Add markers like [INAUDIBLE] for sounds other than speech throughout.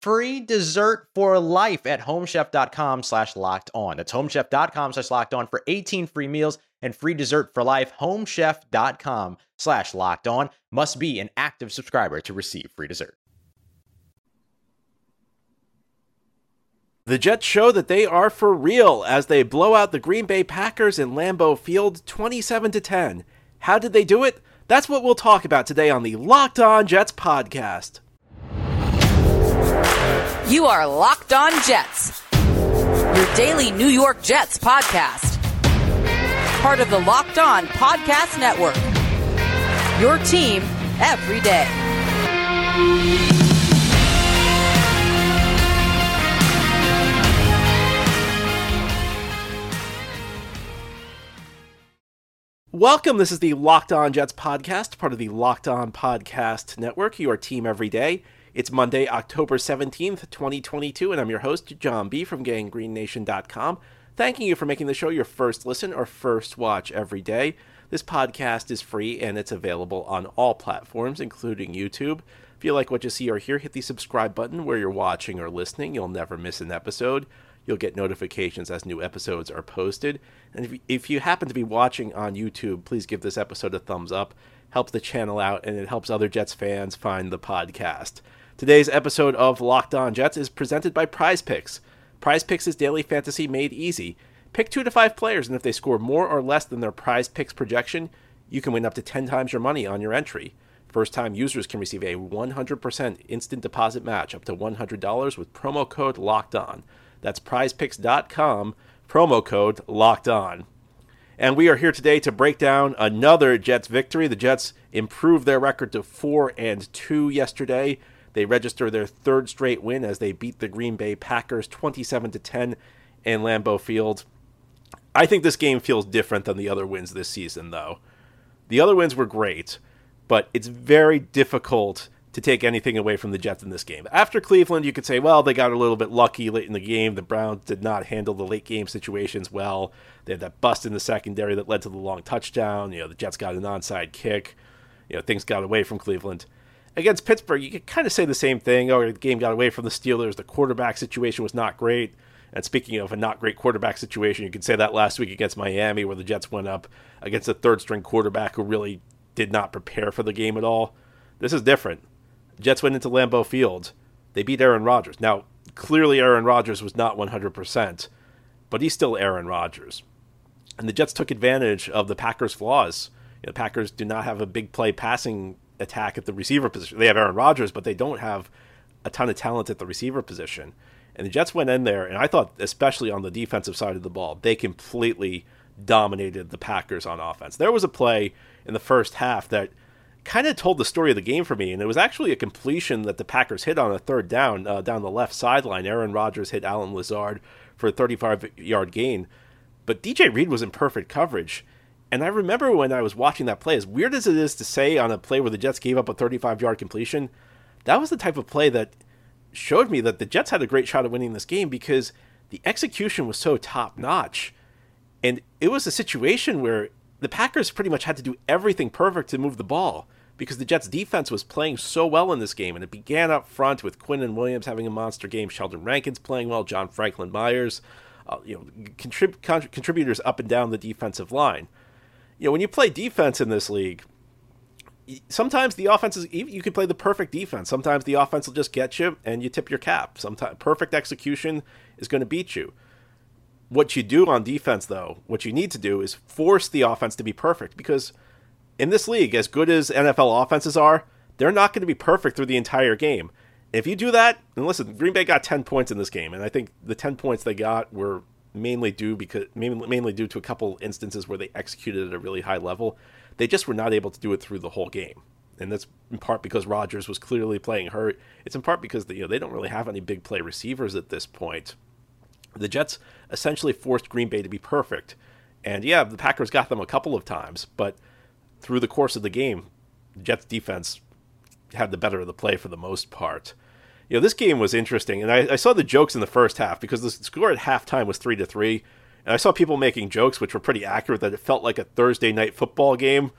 free dessert for life at homechef.com slash locked on. That's homechef.com slash locked on for 18 free meals and free dessert for life. Homechef.com slash locked on must be an active subscriber to receive free dessert. The Jets show that they are for real as they blow out the Green Bay Packers in Lambeau Field 27 to 10. How did they do it? That's what we'll talk about today on the Locked On Jets podcast. You are Locked On Jets, your daily New York Jets podcast. Part of the Locked On Podcast Network. Your team every day. Welcome. This is the Locked On Jets podcast, part of the Locked On Podcast Network, your team every day. It's Monday, October 17th, 2022, and I'm your host, John B. from GangGreenNation.com, thanking you for making the show your first listen or first watch every day. This podcast is free and it's available on all platforms, including YouTube. If you like what you see or hear, hit the subscribe button where you're watching or listening. You'll never miss an episode. You'll get notifications as new episodes are posted. And if if you happen to be watching on YouTube, please give this episode a thumbs up. Helps the channel out and it helps other Jets fans find the podcast. Today's episode of Locked On Jets is presented by Prize Picks. Prize Picks is daily fantasy made easy. Pick two to five players, and if they score more or less than their Prize Picks projection, you can win up to 10 times your money on your entry. First time users can receive a 100% instant deposit match up to $100 with promo code LOCKED ON. That's prizepicks.com, promo code locked on. And we are here today to break down another Jets victory. The Jets improved their record to 4 and 2 yesterday. They register their third straight win as they beat the Green Bay Packers 27 to 10 in Lambeau Field. I think this game feels different than the other wins this season though. The other wins were great, but it's very difficult to take anything away from the Jets in this game. After Cleveland, you could say, well, they got a little bit lucky late in the game. The Browns did not handle the late game situations well. They had that bust in the secondary that led to the long touchdown. You know, the Jets got an onside kick. You know, things got away from Cleveland. Against Pittsburgh, you could kind of say the same thing. Oh, the game got away from the Steelers. The quarterback situation was not great. And speaking of a not great quarterback situation, you could say that last week against Miami, where the Jets went up against a third string quarterback who really did not prepare for the game at all. This is different. Jets went into Lambeau Field. They beat Aaron Rodgers. Now, clearly Aaron Rodgers was not 100%, but he's still Aaron Rodgers. And the Jets took advantage of the Packers' flaws. You know, the Packers do not have a big play passing attack at the receiver position. They have Aaron Rodgers, but they don't have a ton of talent at the receiver position. And the Jets went in there, and I thought, especially on the defensive side of the ball, they completely dominated the Packers on offense. There was a play in the first half that kind of told the story of the game for me. And it was actually a completion that the Packers hit on a third down uh, down the left sideline. Aaron Rodgers hit Allen Lazard for a 35 yard gain. But DJ Reed was in perfect coverage. And I remember when I was watching that play, as weird as it is to say on a play where the Jets gave up a 35 yard completion, that was the type of play that showed me that the Jets had a great shot at winning this game because the execution was so top notch. And it was a situation where the Packers pretty much had to do everything perfect to move the ball because the Jets defense was playing so well in this game. And it began up front with Quinnen Williams having a monster game, Sheldon Rankins playing well, John Franklin Myers, uh, you know, contrib- contrib- contributors up and down the defensive line. You know, when you play defense in this league, sometimes the offense is you can play the perfect defense. Sometimes the offense will just get you and you tip your cap. Sometimes perfect execution is going to beat you. What you do on defense, though, what you need to do is force the offense to be perfect because in this league, as good as NFL offenses are, they're not going to be perfect through the entire game. If you do that, and listen, Green Bay got 10 points in this game, and I think the 10 points they got were mainly due because mainly, due to a couple instances where they executed at a really high level. They just were not able to do it through the whole game. And that's in part because Rodgers was clearly playing hurt. It's in part because you know, they don't really have any big play receivers at this point. The Jets essentially forced Green Bay to be perfect. And yeah, the Packers got them a couple of times, but through the course of the game, the Jets defense had the better of the play for the most part. You know, this game was interesting, and I, I saw the jokes in the first half because the score at halftime was three to three, and I saw people making jokes which were pretty accurate that it felt like a Thursday night football game.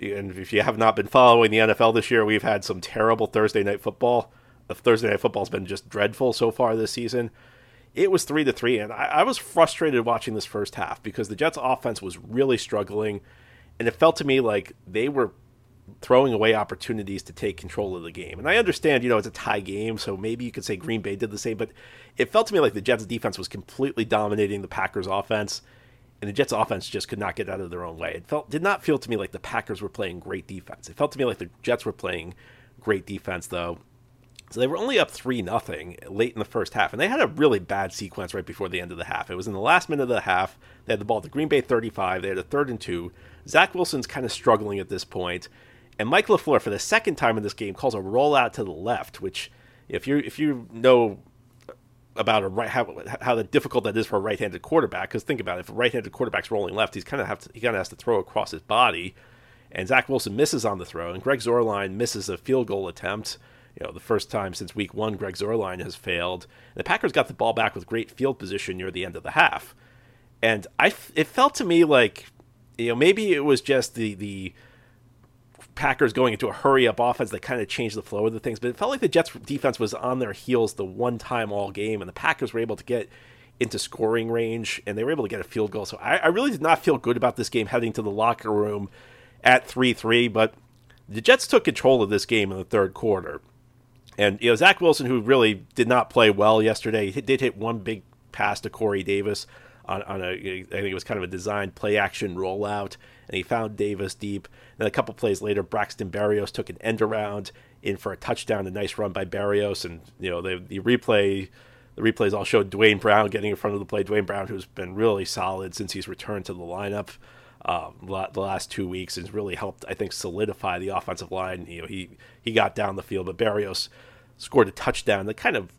And if you have not been following the NFL this year, we've had some terrible Thursday night football. The Thursday night football's been just dreadful so far this season. It was three to three, and I, I was frustrated watching this first half because the Jets' offense was really struggling, and it felt to me like they were throwing away opportunities to take control of the game. And I understand, you know, it's a tie game, so maybe you could say Green Bay did the same, but it felt to me like the Jets defense was completely dominating the Packers offense, and the Jets offense just could not get out of their own way. It felt did not feel to me like the Packers were playing great defense. It felt to me like the Jets were playing great defense though. So they were only up 3 nothing late in the first half, and they had a really bad sequence right before the end of the half. It was in the last minute of the half. They had the ball at the Green Bay 35. They had a third and two. Zach Wilson's kind of struggling at this point, and Mike LaFleur, for the second time in this game, calls a rollout to the left, which, if you if you know about a right how how difficult that is for a right-handed quarterback, because think about it, if a right-handed quarterback's rolling left, he's kind of have to, he kind of has to throw across his body, and Zach Wilson misses on the throw, and Greg Zuerlein misses a field goal attempt you know, the first time since week one, Greg Zuerlein has failed. The Packers got the ball back with great field position near the end of the half. And I, it felt to me like, you know, maybe it was just the, the Packers going into a hurry up offense that kind of changed the flow of the things, but it felt like the Jets defense was on their heels the one time all game, and the Packers were able to get into scoring range and they were able to get a field goal. So I, I really did not feel good about this game heading to the locker room at 3 3, but the Jets took control of this game in the third quarter. And you know Zach Wilson, who really did not play well yesterday, he did hit one big pass to Corey Davis on, on a I think it was kind of a designed play action rollout, and he found Davis deep. And a couple plays later, Braxton Berrios took an end around in for a touchdown, a nice run by Berrios, and you know the the replay. The replays all showed Duane Brown getting in front of the play. Duane Brown, who's been really solid since he's returned to the lineup um, the last two weeks, has really helped, I think, solidify the offensive line. You know, he he got down the field, but Berrios scored a touchdown that kind of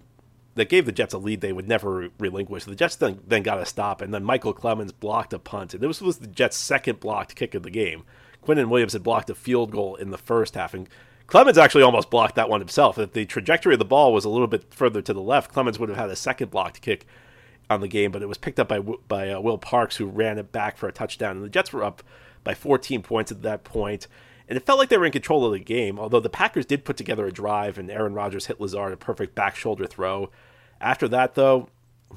that gave the Jets a lead they would never relinquish. The Jets then, then got a stop, and then Michael Clemons blocked a punt. And this was the Jets' second blocked kick of the game. Quinnen Williams had blocked a field goal in the first half, and Clemons actually almost blocked that one himself. If the trajectory of the ball was a little bit further to the left, Clemons would have had a second blocked kick on the game, but it was picked up by by uh, Will Parks, who ran it back for a touchdown. And the Jets were up by 14 points at that point and it felt like they were in control of the game, although the Packers did put together a drive and Aaron Rodgers hit Lazard a perfect back shoulder throw. After that, though,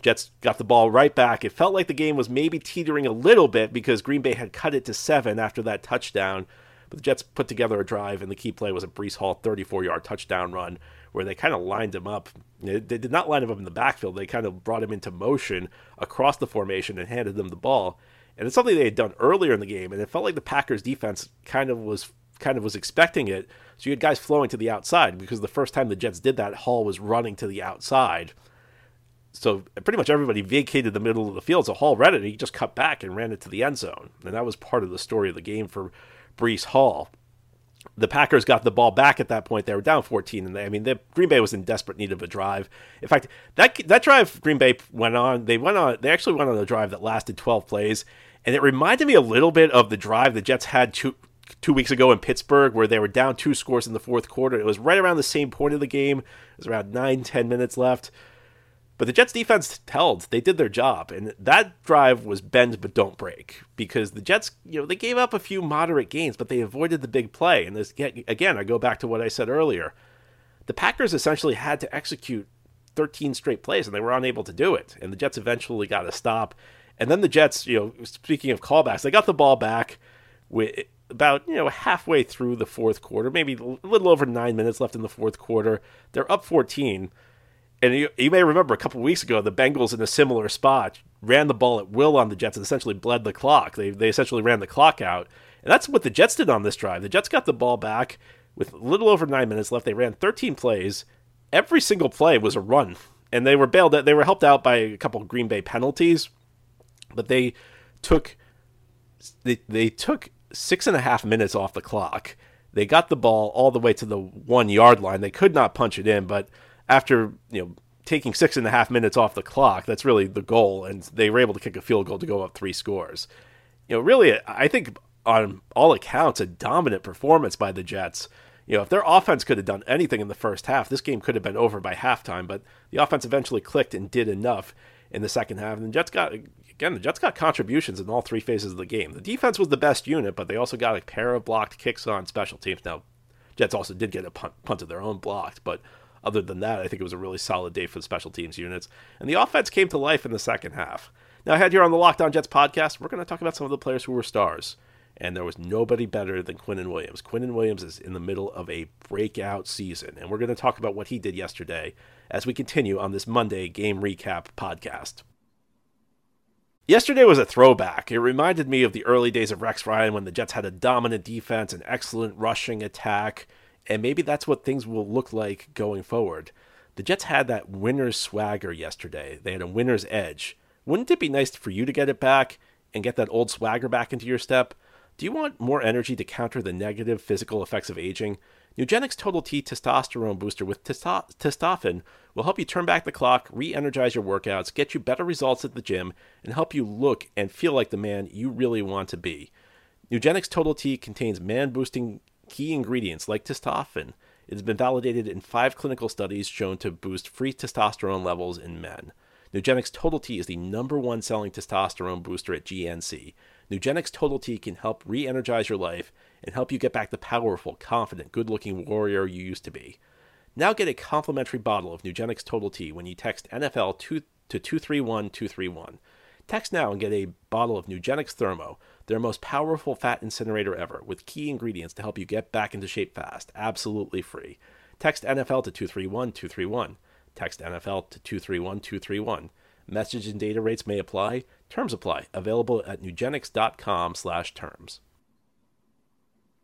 Jets got the ball right back. It felt like the game was maybe teetering a little bit because Green Bay had cut it to seven after that touchdown. But the Jets put together a drive, and the key play was a Breece Hall 34 yard touchdown run where they kind of lined him up. They did not line him up in the backfield, they kind of brought him into motion across the formation and handed them the ball. And it's something they had done earlier in the game, and it felt like the Packers defense kind of was kind of was expecting it. So you had guys flowing to the outside because the first time the Jets did that, Hall was running to the outside. So pretty much everybody vacated the middle of the field. So Hall read it, And he just cut back and ran it to the end zone, and that was part of the story of the game for Breece Hall. The Packers got the ball back at that point. They were down 14, and they, I mean, the, Green Bay was in desperate need of a drive. In fact, that that drive Green Bay went on. They went on. They actually went on a drive that lasted 12 plays, and it reminded me a little bit of the drive the Jets had two, two weeks ago in Pittsburgh where they were down two scores in the fourth quarter. It was right around the same point of the game. It was around nine, ten minutes left. But the Jets defense held. They did their job. And that drive was bend but don't break because the Jets, you know, they gave up a few moderate gains, but they avoided the big play. And this, again, I go back to what I said earlier. The Packers essentially had to execute 13 straight plays and they were unable to do it. And the Jets eventually got a stop. And then the Jets, you know, speaking of callbacks, they got the ball back with about, you know, halfway through the fourth quarter, maybe a little over nine minutes left in the fourth quarter. They're up 14 and you, you may remember a couple weeks ago, the Bengals in a similar spot ran the ball at will on the Jets and essentially bled the clock. They, they essentially ran the clock out. And that's what the Jets did on this drive. The Jets got the ball back with a little over nine minutes left. They ran 13 plays. Every single play was a run. And they were bailed out. They were helped out by a couple Green Bay penalties. But they took they, they took six and a half minutes off the clock. They got the ball all the way to the one yard line. They could not punch it in, but after you know taking six and a half minutes off the clock, that's really the goal, and they were able to kick a field goal to go up three scores. You know, really, I think on all accounts, a dominant performance by the Jets. You know, if their offense could have done anything in the first half, this game could have been over by halftime. But the offense eventually clicked and did enough in the second half. And the Jets got again, the Jets got contributions in all three phases of the game. The defense was the best unit, but they also got a pair of blocked kicks on special teams. Now, Jets also did get a punt, punt of their own blocked, but other than that, I think it was a really solid day for the special teams units. And the offense came to life in the second half. Now, ahead here on the Locked On Jets podcast, we're going to talk about some of the players who were stars. And there was nobody better than Quinnen Williams. Quinnen Williams is in the middle of a breakout season. And we're going to talk about what he did yesterday as we continue on this Monday game recap podcast. Yesterday was a throwback. It reminded me of the early days of Rex Ryan when the Jets had a dominant defense, an excellent rushing attack, and maybe that's what things will look like going forward. The Jets had that winner's swagger yesterday. They had a winner's edge. Wouldn't it be nice for you to get it back and get that old swagger back into your step? Do you want more energy to counter the negative physical effects of aging? Nugenix Total T Testosterone Booster with testo- testosterone will help you turn back the clock, re energize your workouts, get you better results at the gym, and help you look and feel like the man you really want to be. Nugenix Total T contains man boosting key ingredients like testosterone. It has been validated in five clinical studies shown to boost free testosterone levels in men. Nugenix Total T is the number one selling testosterone booster at GNC. Nugenix Total T can help re energize your life and help you get back the powerful, confident, good looking warrior you used to be. Now get a complimentary bottle of Nugenix Total T when you text NFL to 231231. Text now and get a bottle of Nugenix Thermo, their most powerful fat incinerator ever, with key ingredients to help you get back into shape fast, absolutely free. Text NFL to 231231. Text NFL to 231231. Message and data rates may apply. Terms apply. Available at nugenix.com slash terms.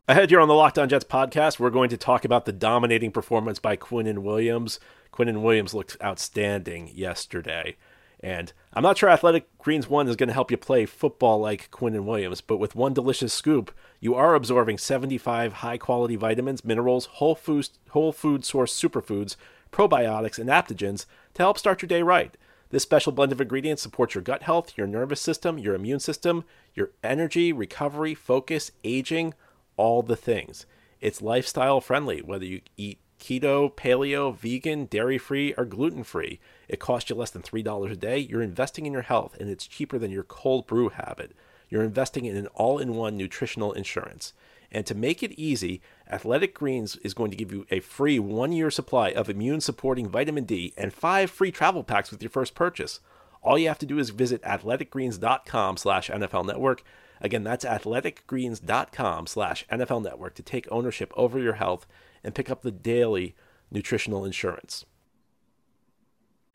Ahead here on the Locked On Jets podcast, we're going to talk about the dominating performance by Quinnen Williams. Quinnen Williams looked outstanding yesterday. And I'm not sure Athletic Greens 1 is going to help you play football like Quinnen Williams, but with one delicious scoop, you are absorbing 75 high quality vitamins, minerals, whole food, whole food source superfoods, probiotics, and adaptogens to help start your day right. This special blend of ingredients supports your gut health, your nervous system, your immune system, your energy, recovery, focus, aging, all the things. It's lifestyle friendly, whether you eat keto, paleo, vegan, dairy free, or gluten free. It costs you less than $3 a day. You're investing in your health, and it's cheaper than your cold brew habit. You're investing in an all in one nutritional insurance. And to make it easy, Athletic Greens is going to give you a free one year supply of immune supporting vitamin D and five free travel packs with your first purchase. All you have to do is visit athleticgreens.com slash NFL network. Again, that's athleticgreens.com slash NFL network to take ownership over your health and pick up the daily nutritional insurance.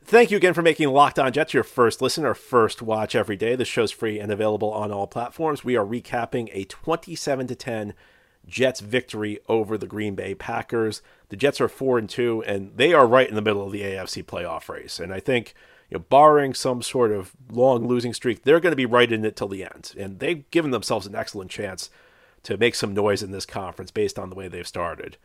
Thank you again for making Locked On Jets your first listen or first watch every day. The show's free and available on all platforms. We are recapping a 27 to 10 Jets victory over the Green Bay Packers. The Jets are 4 and 2 and they are right in the middle of the AFC playoff race. And I think you know, barring some sort of long losing streak, they're going to be right in it till the end. And they've given themselves an excellent chance to make some noise in this conference based on the way they've started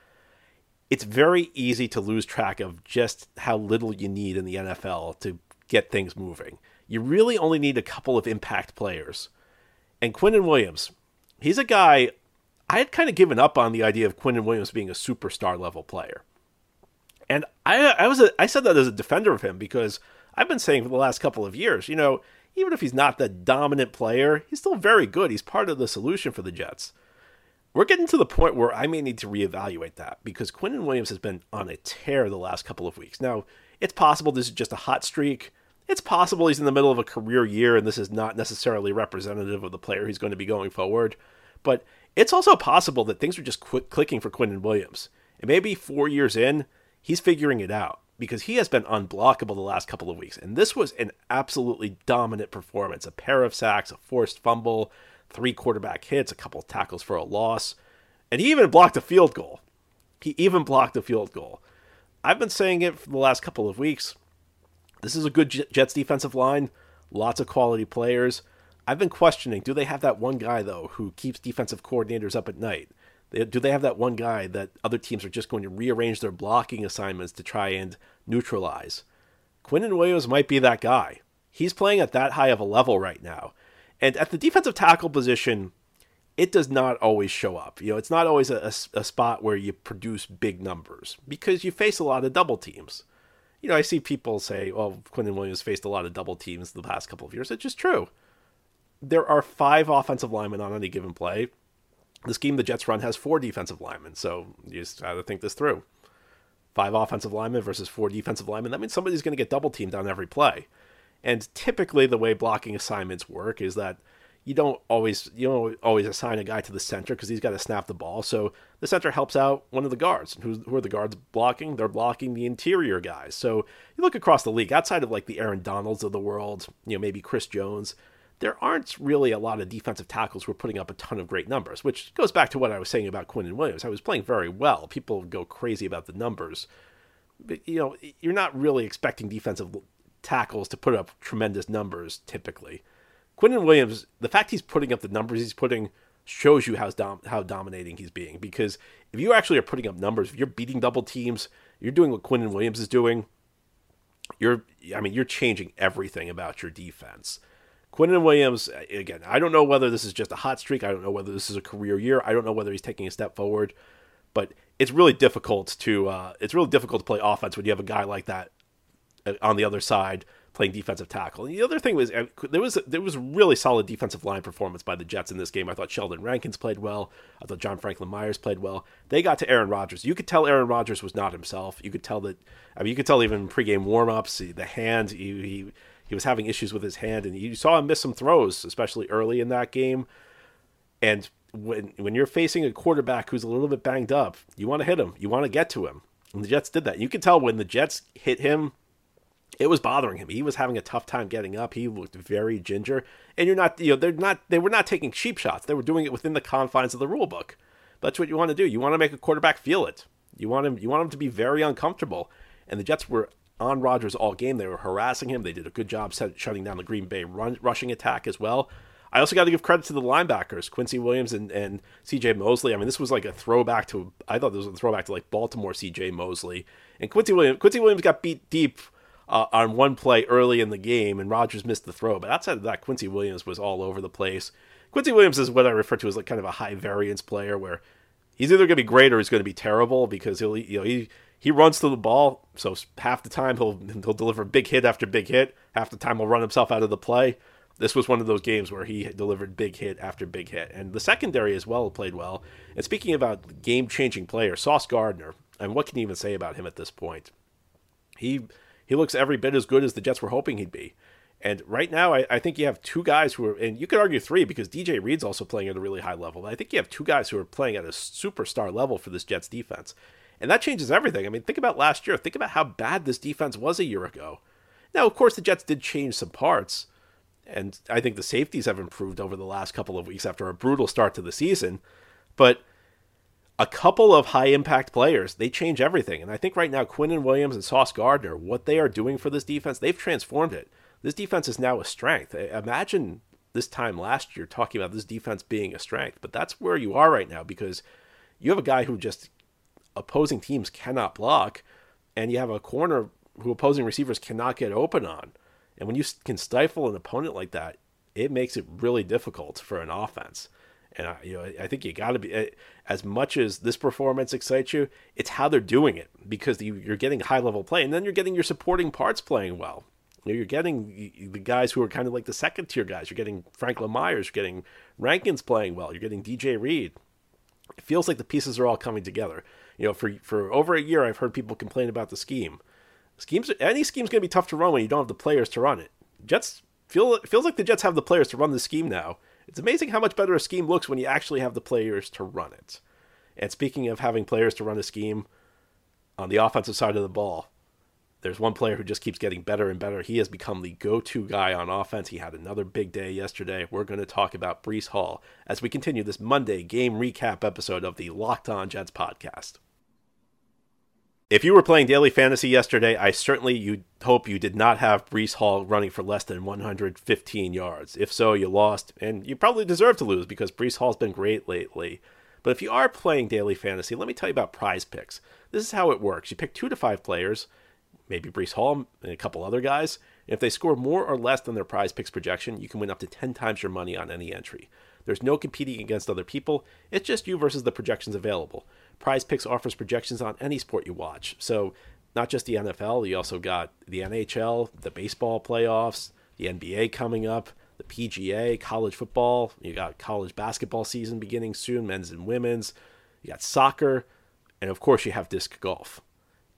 it's very easy to lose track of just how little you need in the NFL to get things moving. You really only need a couple of impact players. And Quinnen Williams, he's a guy I had kind of given up on the idea of Quinnen Williams being a superstar level player. And I I was a, I said that as a defender of him because I've been saying for the last couple of years, you know, even if he's not the dominant player, he's still very good. He's part of the solution for the Jets. We're getting to the point where I may need to reevaluate that because Quinnen Williams has been on a tear the last couple of weeks. Now, it's possible this is just a hot streak. It's possible he's in the middle of a career year and this is not necessarily representative of the player he's going to be going forward. But it's also possible that things are just quick clicking for Quinnen Williams. And maybe four years in, he's figuring it out because he has been unblockable the last couple of weeks. And this was an absolutely dominant performance a pair of sacks, a forced fumble, three quarterback hits, a couple tackles for a loss. And he even blocked a field goal. He even blocked a field goal. I've been saying it for the last couple of weeks. This is a good Jets defensive line, lots of quality players. I've been questioning do they have that one guy, though, who keeps defensive coordinators up at night? Do they have that one guy that other teams are just going to rearrange their blocking assignments to try and neutralize? Quinnen Williams might be that guy. He's playing at that high of a level right now. And at the defensive tackle position, it does not always show up. You know, it's not always a, a, spot where you produce big numbers because you face a lot of double teams. You know, I see people say, well, Quinnen Williams faced a lot of double teams the past couple of years. It's just true. There are five offensive linemen on any given play. The scheme the Jets run has four defensive linemen, so you just got to think this through. Five offensive linemen versus four defensive linemen. That means somebody's to get double teamed on every play. And typically, the way blocking assignments work is that you don't always you don't always assign a guy to the center because he's got to snap the ball. So the center helps out one of the guards. Who's, who are the guards blocking? They're blocking the interior guys. So you look across the league, outside of like the Aaron Donalds of the world, you know maybe Chris Jones. There aren't really a lot of defensive tackles who are putting up a ton of great numbers, which goes back to what I was saying about Quinnen Williams. I was playing very well. People go crazy about the numbers, but you know you're not really expecting defensive tackles to put up tremendous numbers typically. Quinnen Williams, the fact he's putting up the numbers he's putting shows you how dom- how dominating he's being. Because if you actually are putting up numbers, if you're beating double teams, you're doing what Quinnen Williams is doing. You're, I mean, you're changing everything about your defense. Quinnen Williams, again, I don't know whether this is just a hot streak. I don't know whether this is a career year. I don't know whether he's taking a step forward, but it's really difficult to uh, it's really difficult to play offense when you have a guy like that uh, on the other side playing defensive tackle. And the other thing was uh, there was there was really solid defensive line performance by the Jets in this game. I thought Sheldon Rankins played well. I thought John Franklin Myers played well. They got to Aaron Rodgers. You could tell Aaron Rodgers was not himself. You could tell that. I mean, you could tell even pregame warmups, the hand. He, he he was having issues with his hand, and you saw him miss some throws, especially early in that game. And when when you're facing a quarterback who's a little bit banged up, you want to hit him. You want to get to him. And the Jets did that. You could tell when the Jets hit him it was bothering him. He was having a tough time getting up. He looked very ginger. And you're not, you know, they're not, they were not taking cheap shots. They were doing it within the confines of the rule book. That's what you want to do. You want to make a quarterback feel it. You want him, you want him to be very uncomfortable. And the Jets were on Rodgers all game. They were harassing him. They did a good job set, shutting down the Green Bay run, rushing attack as well. I also got to give credit to the linebackers, Quincy Williams and, and CJ Mosley. I mean, this was like a throwback to, I thought this was a throwback to like Baltimore CJ Mosley. And Quincy Williams, Quincy Williams got beat deep uh, on one play early in the game, and Rodgers missed the throw. But outside of that, Quincy Williams was all over the place. Quincy Williams is what I refer to as like kind of a high variance player, where he's either going to be great or he's going to be terrible because he'll you know he he runs to the ball, so half the time he'll he'll deliver big hit after big hit. Half the time he'll run himself out of the play. This was one of those games where he delivered big hit after big hit, and the secondary as well played well. And speaking about game-changing player, Sauce Gardner, and what can you even say about him at this point? He he looks every bit as good as the Jets were hoping he'd be. And right now, I, I, think you have two guys who are, and you could argue three because DJ Reed's also playing at a really high level. But I think you have two guys who are playing at a superstar level for this Jets defense. And that changes everything. I mean, think about last year. Think about how bad this defense was a year ago. Now, of course, the Jets did change some parts. And I think the safeties have improved over the last couple of weeks after a brutal start to the season. But a couple of high impact players, they change everything. And I think right now, Quinnen Williams and Sauce Gardner, what they are doing for this defense, they've transformed it. This defense is now a strength. Imagine this time last year talking about this defense being a strength, but that's where you are right now because you have a guy who just opposing teams cannot block, and you have a corner who opposing receivers cannot get open on. And when you can stifle an opponent like that, it makes it really difficult for an offense. And I, you know, I think you got to be eh, as much as this performance excites you, it's how they're doing it because you're getting high level play, and then you're getting your supporting parts playing well. You're getting the guys who are kind of like the second tier guys. You're getting Franklin Myers, you're getting Rankins playing well, you're getting DJ Reed. It feels like the pieces are all coming together. You know, for for over a year, I've heard people complain about the scheme. Schemes, any scheme's going to be tough to run when you don't have the players to run it. Jets feel feels like the Jets have the players to run the scheme now. It's amazing how much better a scheme looks when you actually have the players to run it. And speaking of having players to run a scheme, on the offensive side of the ball, there's one player who just keeps getting better and better. He has become the go to guy on offense. He had another big day yesterday. We're going to talk about Breece Hall as we continue this Monday game recap episode of the Locked On Jets podcast. If you were playing daily fantasy yesterday, I certainly you hope you did not have Breece Hall running for less than 115 yards. If so, you lost, and you probably deserve to lose because Breece Hall's been great lately. But if you are playing daily fantasy, let me tell you about prize picks. This is how it works. You pick two to five players, maybe Breece Hall and a couple other guys. And if they score more or less than their prize picks projection, you can win up to 10 times your money on any entry. There's no competing against other people. It's just you versus the projections available. Prize Picks offers projections on any sport you watch. So, not just the NFL, you also got the NHL, the baseball playoffs, the NBA coming up, the PGA, college football. You got college basketball season beginning soon, men's and women's. You got soccer, and of course, you have disc golf.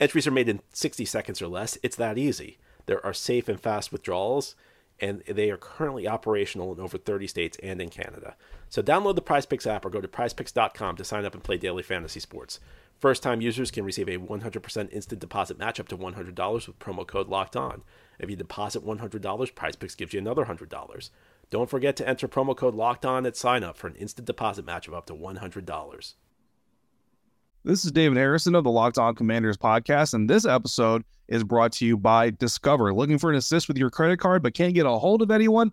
Entries are made in 60 seconds or less. It's that easy. There are safe and fast withdrawals, and they are currently operational in over 30 states and in Canada. So download the PrizePicks app or go to prizepicks.com to sign up and play daily fantasy sports. First time users can receive a 100% instant deposit match up to $100 with promo code locked on. If you deposit $100, PrizePicks gives you another $100. Don't forget to enter promo code locked on at sign up for an instant deposit match of up to $100. This is David Harrison of the Locked On Commanders podcast, and this episode is brought to you by Discover. Looking for an assist with your credit card but can't get a hold of anyone?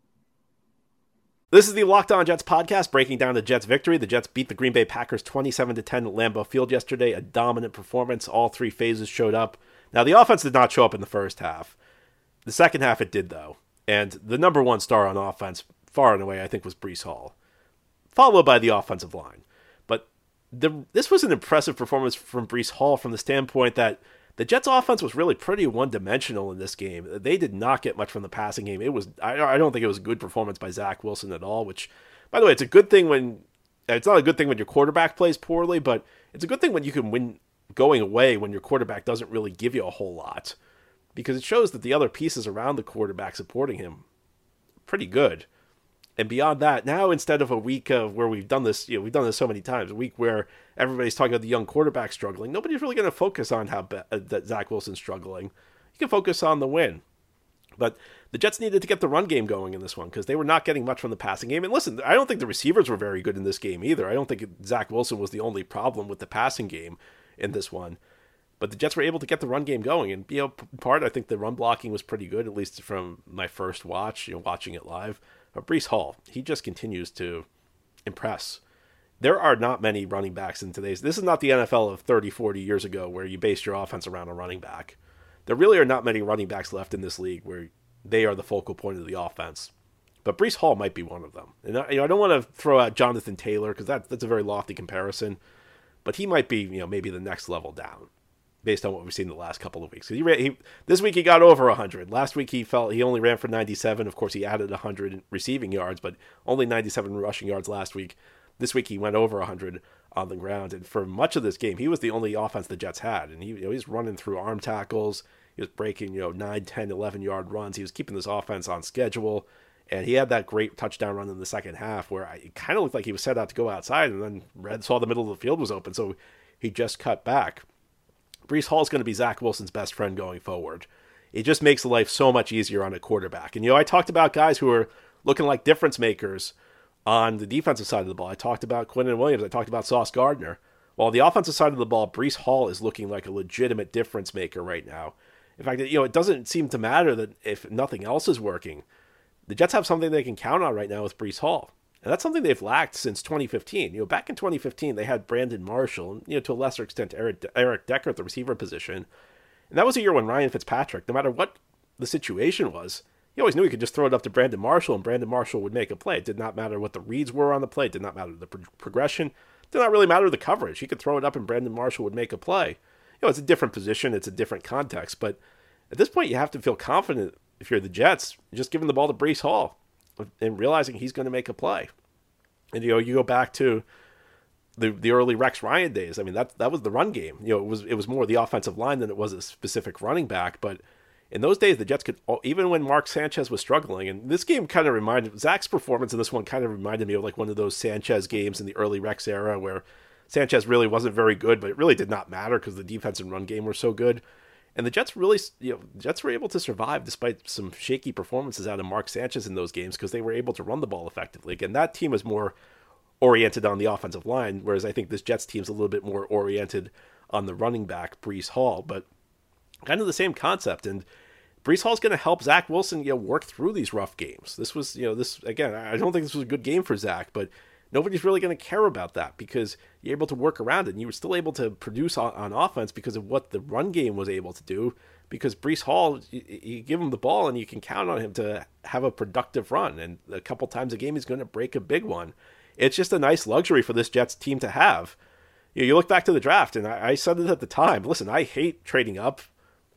This is the Locked On Jets podcast, breaking down the Jets' victory. The Jets beat the Green Bay Packers 27 to 10 at Lambeau Field yesterday. A dominant performance. All three phases showed up. Now, the offense did not show up in the first half. The second half, it did, though. And the number one star on offense, far and away, I think, was Breece Hall, followed by the offensive line. But the, this was an impressive performance from Breece Hall from the standpoint that the Jets' offense was really pretty one-dimensional in this game. They did not get much from the passing game. It was I, I don't think it was a good performance by Zach Wilson at all. Which, by the way, it's a good thing when it's not a good thing when your quarterback plays poorly, but it's a good thing when you can win going away when your quarterback doesn't really give you a whole lot, because it shows that the other pieces around the quarterback supporting him pretty good. And beyond that, now instead of a week of where we've done this, you know, we've done this so many times, a week where everybody's talking about the young quarterback struggling, nobody's really going to focus on how be- uh, that Zach Wilson's struggling. You can focus on the win. But the Jets needed to get the run game going in this one because they were not getting much from the passing game. And listen, I don't think the receivers were very good in this game either. I don't think Zach Wilson was the only problem with the passing game in this one. But the Jets were able to get the run game going, and you know, part I think the run blocking was pretty good, at least from my first watch, you know, watching it live. But Breece Hall, he just continues to impress. There are not many running backs in today's. This is not the NFL of 30, 40 years ago where you based your offense around a running back. There really are not many running backs left in this league where they are the focal point of the offense. But Breece Hall might be one of them. And I, you know, I don't want to throw out Jonathan Taylor because that, that's a very lofty comparison. But he might be, you know, maybe the next level down based on what we've seen the last couple of weeks. He, ran, he this week he got over 100. Last week he felt he only ran for 97. Of course, he added 100 receiving yards, but only 97 rushing yards last week. This week he went over 100 on the ground, and for much of this game, he was the only offense the Jets had, and he you know, he's running through arm tackles. He was breaking you know 9, 10, 11 yard runs. He was keeping this offense on schedule. And he had that great touchdown run in the second half where I, it kind of looked like he was set out to go outside, and then Red saw the middle of the field was open, so he just cut back. Breece Hall is going to be Zach Wilson's best friend going forward. It just makes life so much easier on a quarterback. And, you know, I talked about guys who are looking like difference makers on the defensive side of the ball. I talked about Quinnen Williams. I talked about Sauce Gardner. While the offensive side of the ball, Breece Hall is looking like a legitimate difference maker right now. In fact, you know, it doesn't seem to matter that if nothing else is working, the Jets have something they can count on right now with Breece Hall. And that's something they've lacked since 2015. You know, back in 2015, they had Brandon Marshall, and, you know, to a lesser extent, Eric, Eric Decker at the receiver position. And that was a year when Ryan Fitzpatrick, no matter what the situation was, he always knew he could just throw it up to Brandon Marshall, and Brandon Marshall would make a play. It did not matter what the reads were on the play. It did not matter the pro- progression. It did not really matter the coverage. He could throw it up, and Brandon Marshall would make a play. You know, it's a different position. It's a different context. But at this point, you have to feel confident if you're the Jets, just giving the ball to Breece Hall and realizing he's going to make a play. And you know, you go back to the the early Rex Ryan days. I mean, that that was the run game. You know, it was it was more the offensive line than it was a specific running back. But in those days, the Jets could even when Mark Sanchez was struggling. And this game kind of reminded Zach's performance in this one kind of reminded me of like one of those Sanchez games in the early Rex era where Sanchez really wasn't very good, but it really did not matter because the defense and run game were so good. And the Jets really, you know, Jets were able to survive despite some shaky performances out of Mark Sanchez in those games because they were able to run the ball effectively. Again, that team was more oriented on the offensive line, whereas I think this Jets team's a little bit more oriented on the running back, Breece Hall. But kind of the same concept. And Breece Hall's going to help Zach Wilson, you know, work through these rough games. This was, you know, this again. I don't think this was a good game for Zach, but nobody's really going to care about that because you're able to work around it. And you were still able to produce on, on offense because of what the run game was able to do. Because Breece Hall, you, you, give him the ball and you can count on him to have a productive run. And a couple times a game, he's going to break a big one. It's just a nice luxury for this Jets team to have. You, know, you look back to the draft, and I, I said it at the time. Listen, I hate trading up.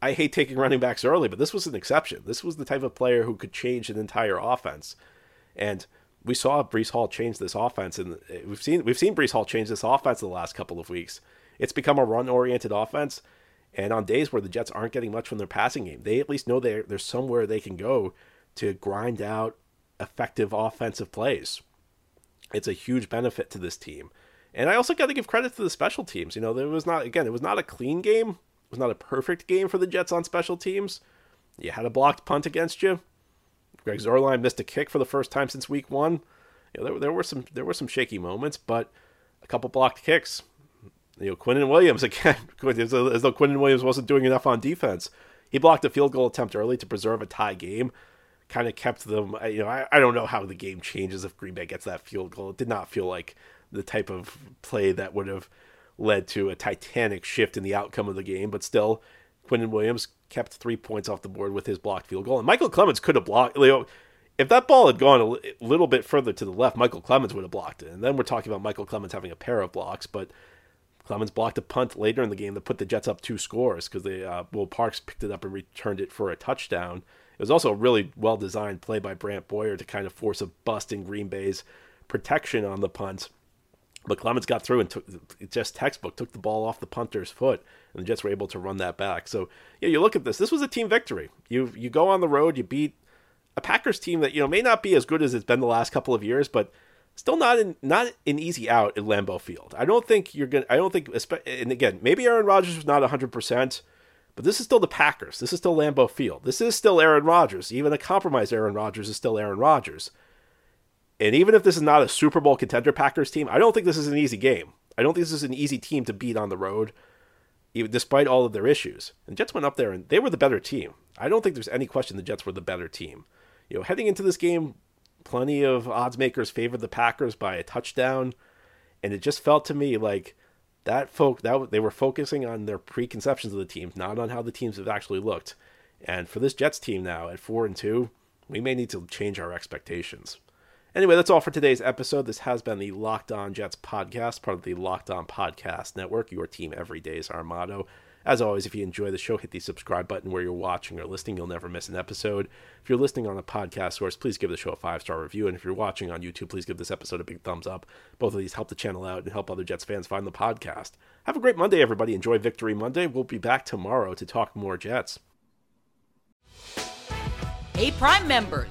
I hate taking running backs early, but this was an exception. This was the type of player who could change an entire offense. And we saw Breece Hall change this offense, and we've seen we've seen Breece Hall change this offense in the last couple of weeks. It's become a run-oriented offense, and on days where the Jets aren't getting much from their passing game, they at least know there's somewhere they can go to grind out effective offensive plays. It's a huge benefit to this team, and I also got to give credit to the special teams. You know, there was not again, it was not a clean game, it was not a perfect game for the Jets on special teams. You had a blocked punt against you Greg Zuerlein missed a kick for the first time since week one. You know, there, there were some there were some shaky moments, but a couple blocked kicks. You know, Quinnen Williams [LAUGHS] again, as though Quinnen Williams wasn't doing enough on defense. He blocked a field goal attempt early to preserve a tie game. Kind of kept them. You know, I, I don't know how the game changes if Green Bay gets that field goal. It did not feel like the type of play that would have led to a titanic shift in the outcome of the game, but still, Quinnen Williams kept three points off the board with his blocked field goal. And Michael Clemons could have blocked. You know, if that ball had gone a little bit further to the left, Michael Clemons would have blocked it. And then we're talking about Michael Clemons having a pair of blocks, but Clemons blocked a punt later in the game that put the Jets up two scores because they uh, Will Parks picked it up and returned it for a touchdown. It was also a really well designed play by Brant Boyer to kind of force a bust in Green Bay's protection on the punt. But Clemons got through and took just textbook, took the ball off the punter's foot, and the Jets were able to run that back. So yeah, you look at this. This was a team victory. You you go on the road, you beat a Packers team that you know may not be as good as it's been the last couple of years, but still not in, not an easy out at Lambeau Field. I don't think you're gonna. I don't think. And again, maybe Aaron Rodgers was not 100, percent but this is still the Packers. This is still Lambeau Field. This is still Aaron Rodgers. Even a compromised Aaron Rodgers is still Aaron Rodgers. And even if this is not a Super Bowl contender Packers team, I don't think this is an easy game. I don't think this is an easy team to beat on the road, even despite all of their issues. And Jets went up there and they were the better team. I don't think there's any question the Jets were the better team. You know, heading into this game, plenty of odds makers favored the Packers by a touchdown, and it just felt to me like that folk that they were focusing on their preconceptions of the teams, not on how the teams have actually looked. And for this Jets team now at four and two, we may need to change our expectations. Anyway, that's all for today's episode. This has been the Locked On Jets podcast, part of the Locked On Podcast Network. Your team every day is our motto. As always, if you enjoy the show, hit the subscribe button where you're watching or listening. You'll never miss an episode. If you're listening on a podcast source, please give the show a five star review. And if you're watching on YouTube, please give this episode a big thumbs up. Both of these help the channel out and help other Jets fans find the podcast. Have a great Monday, everybody. Enjoy Victory Monday. We'll be back tomorrow to talk more Jets. Hey, Prime members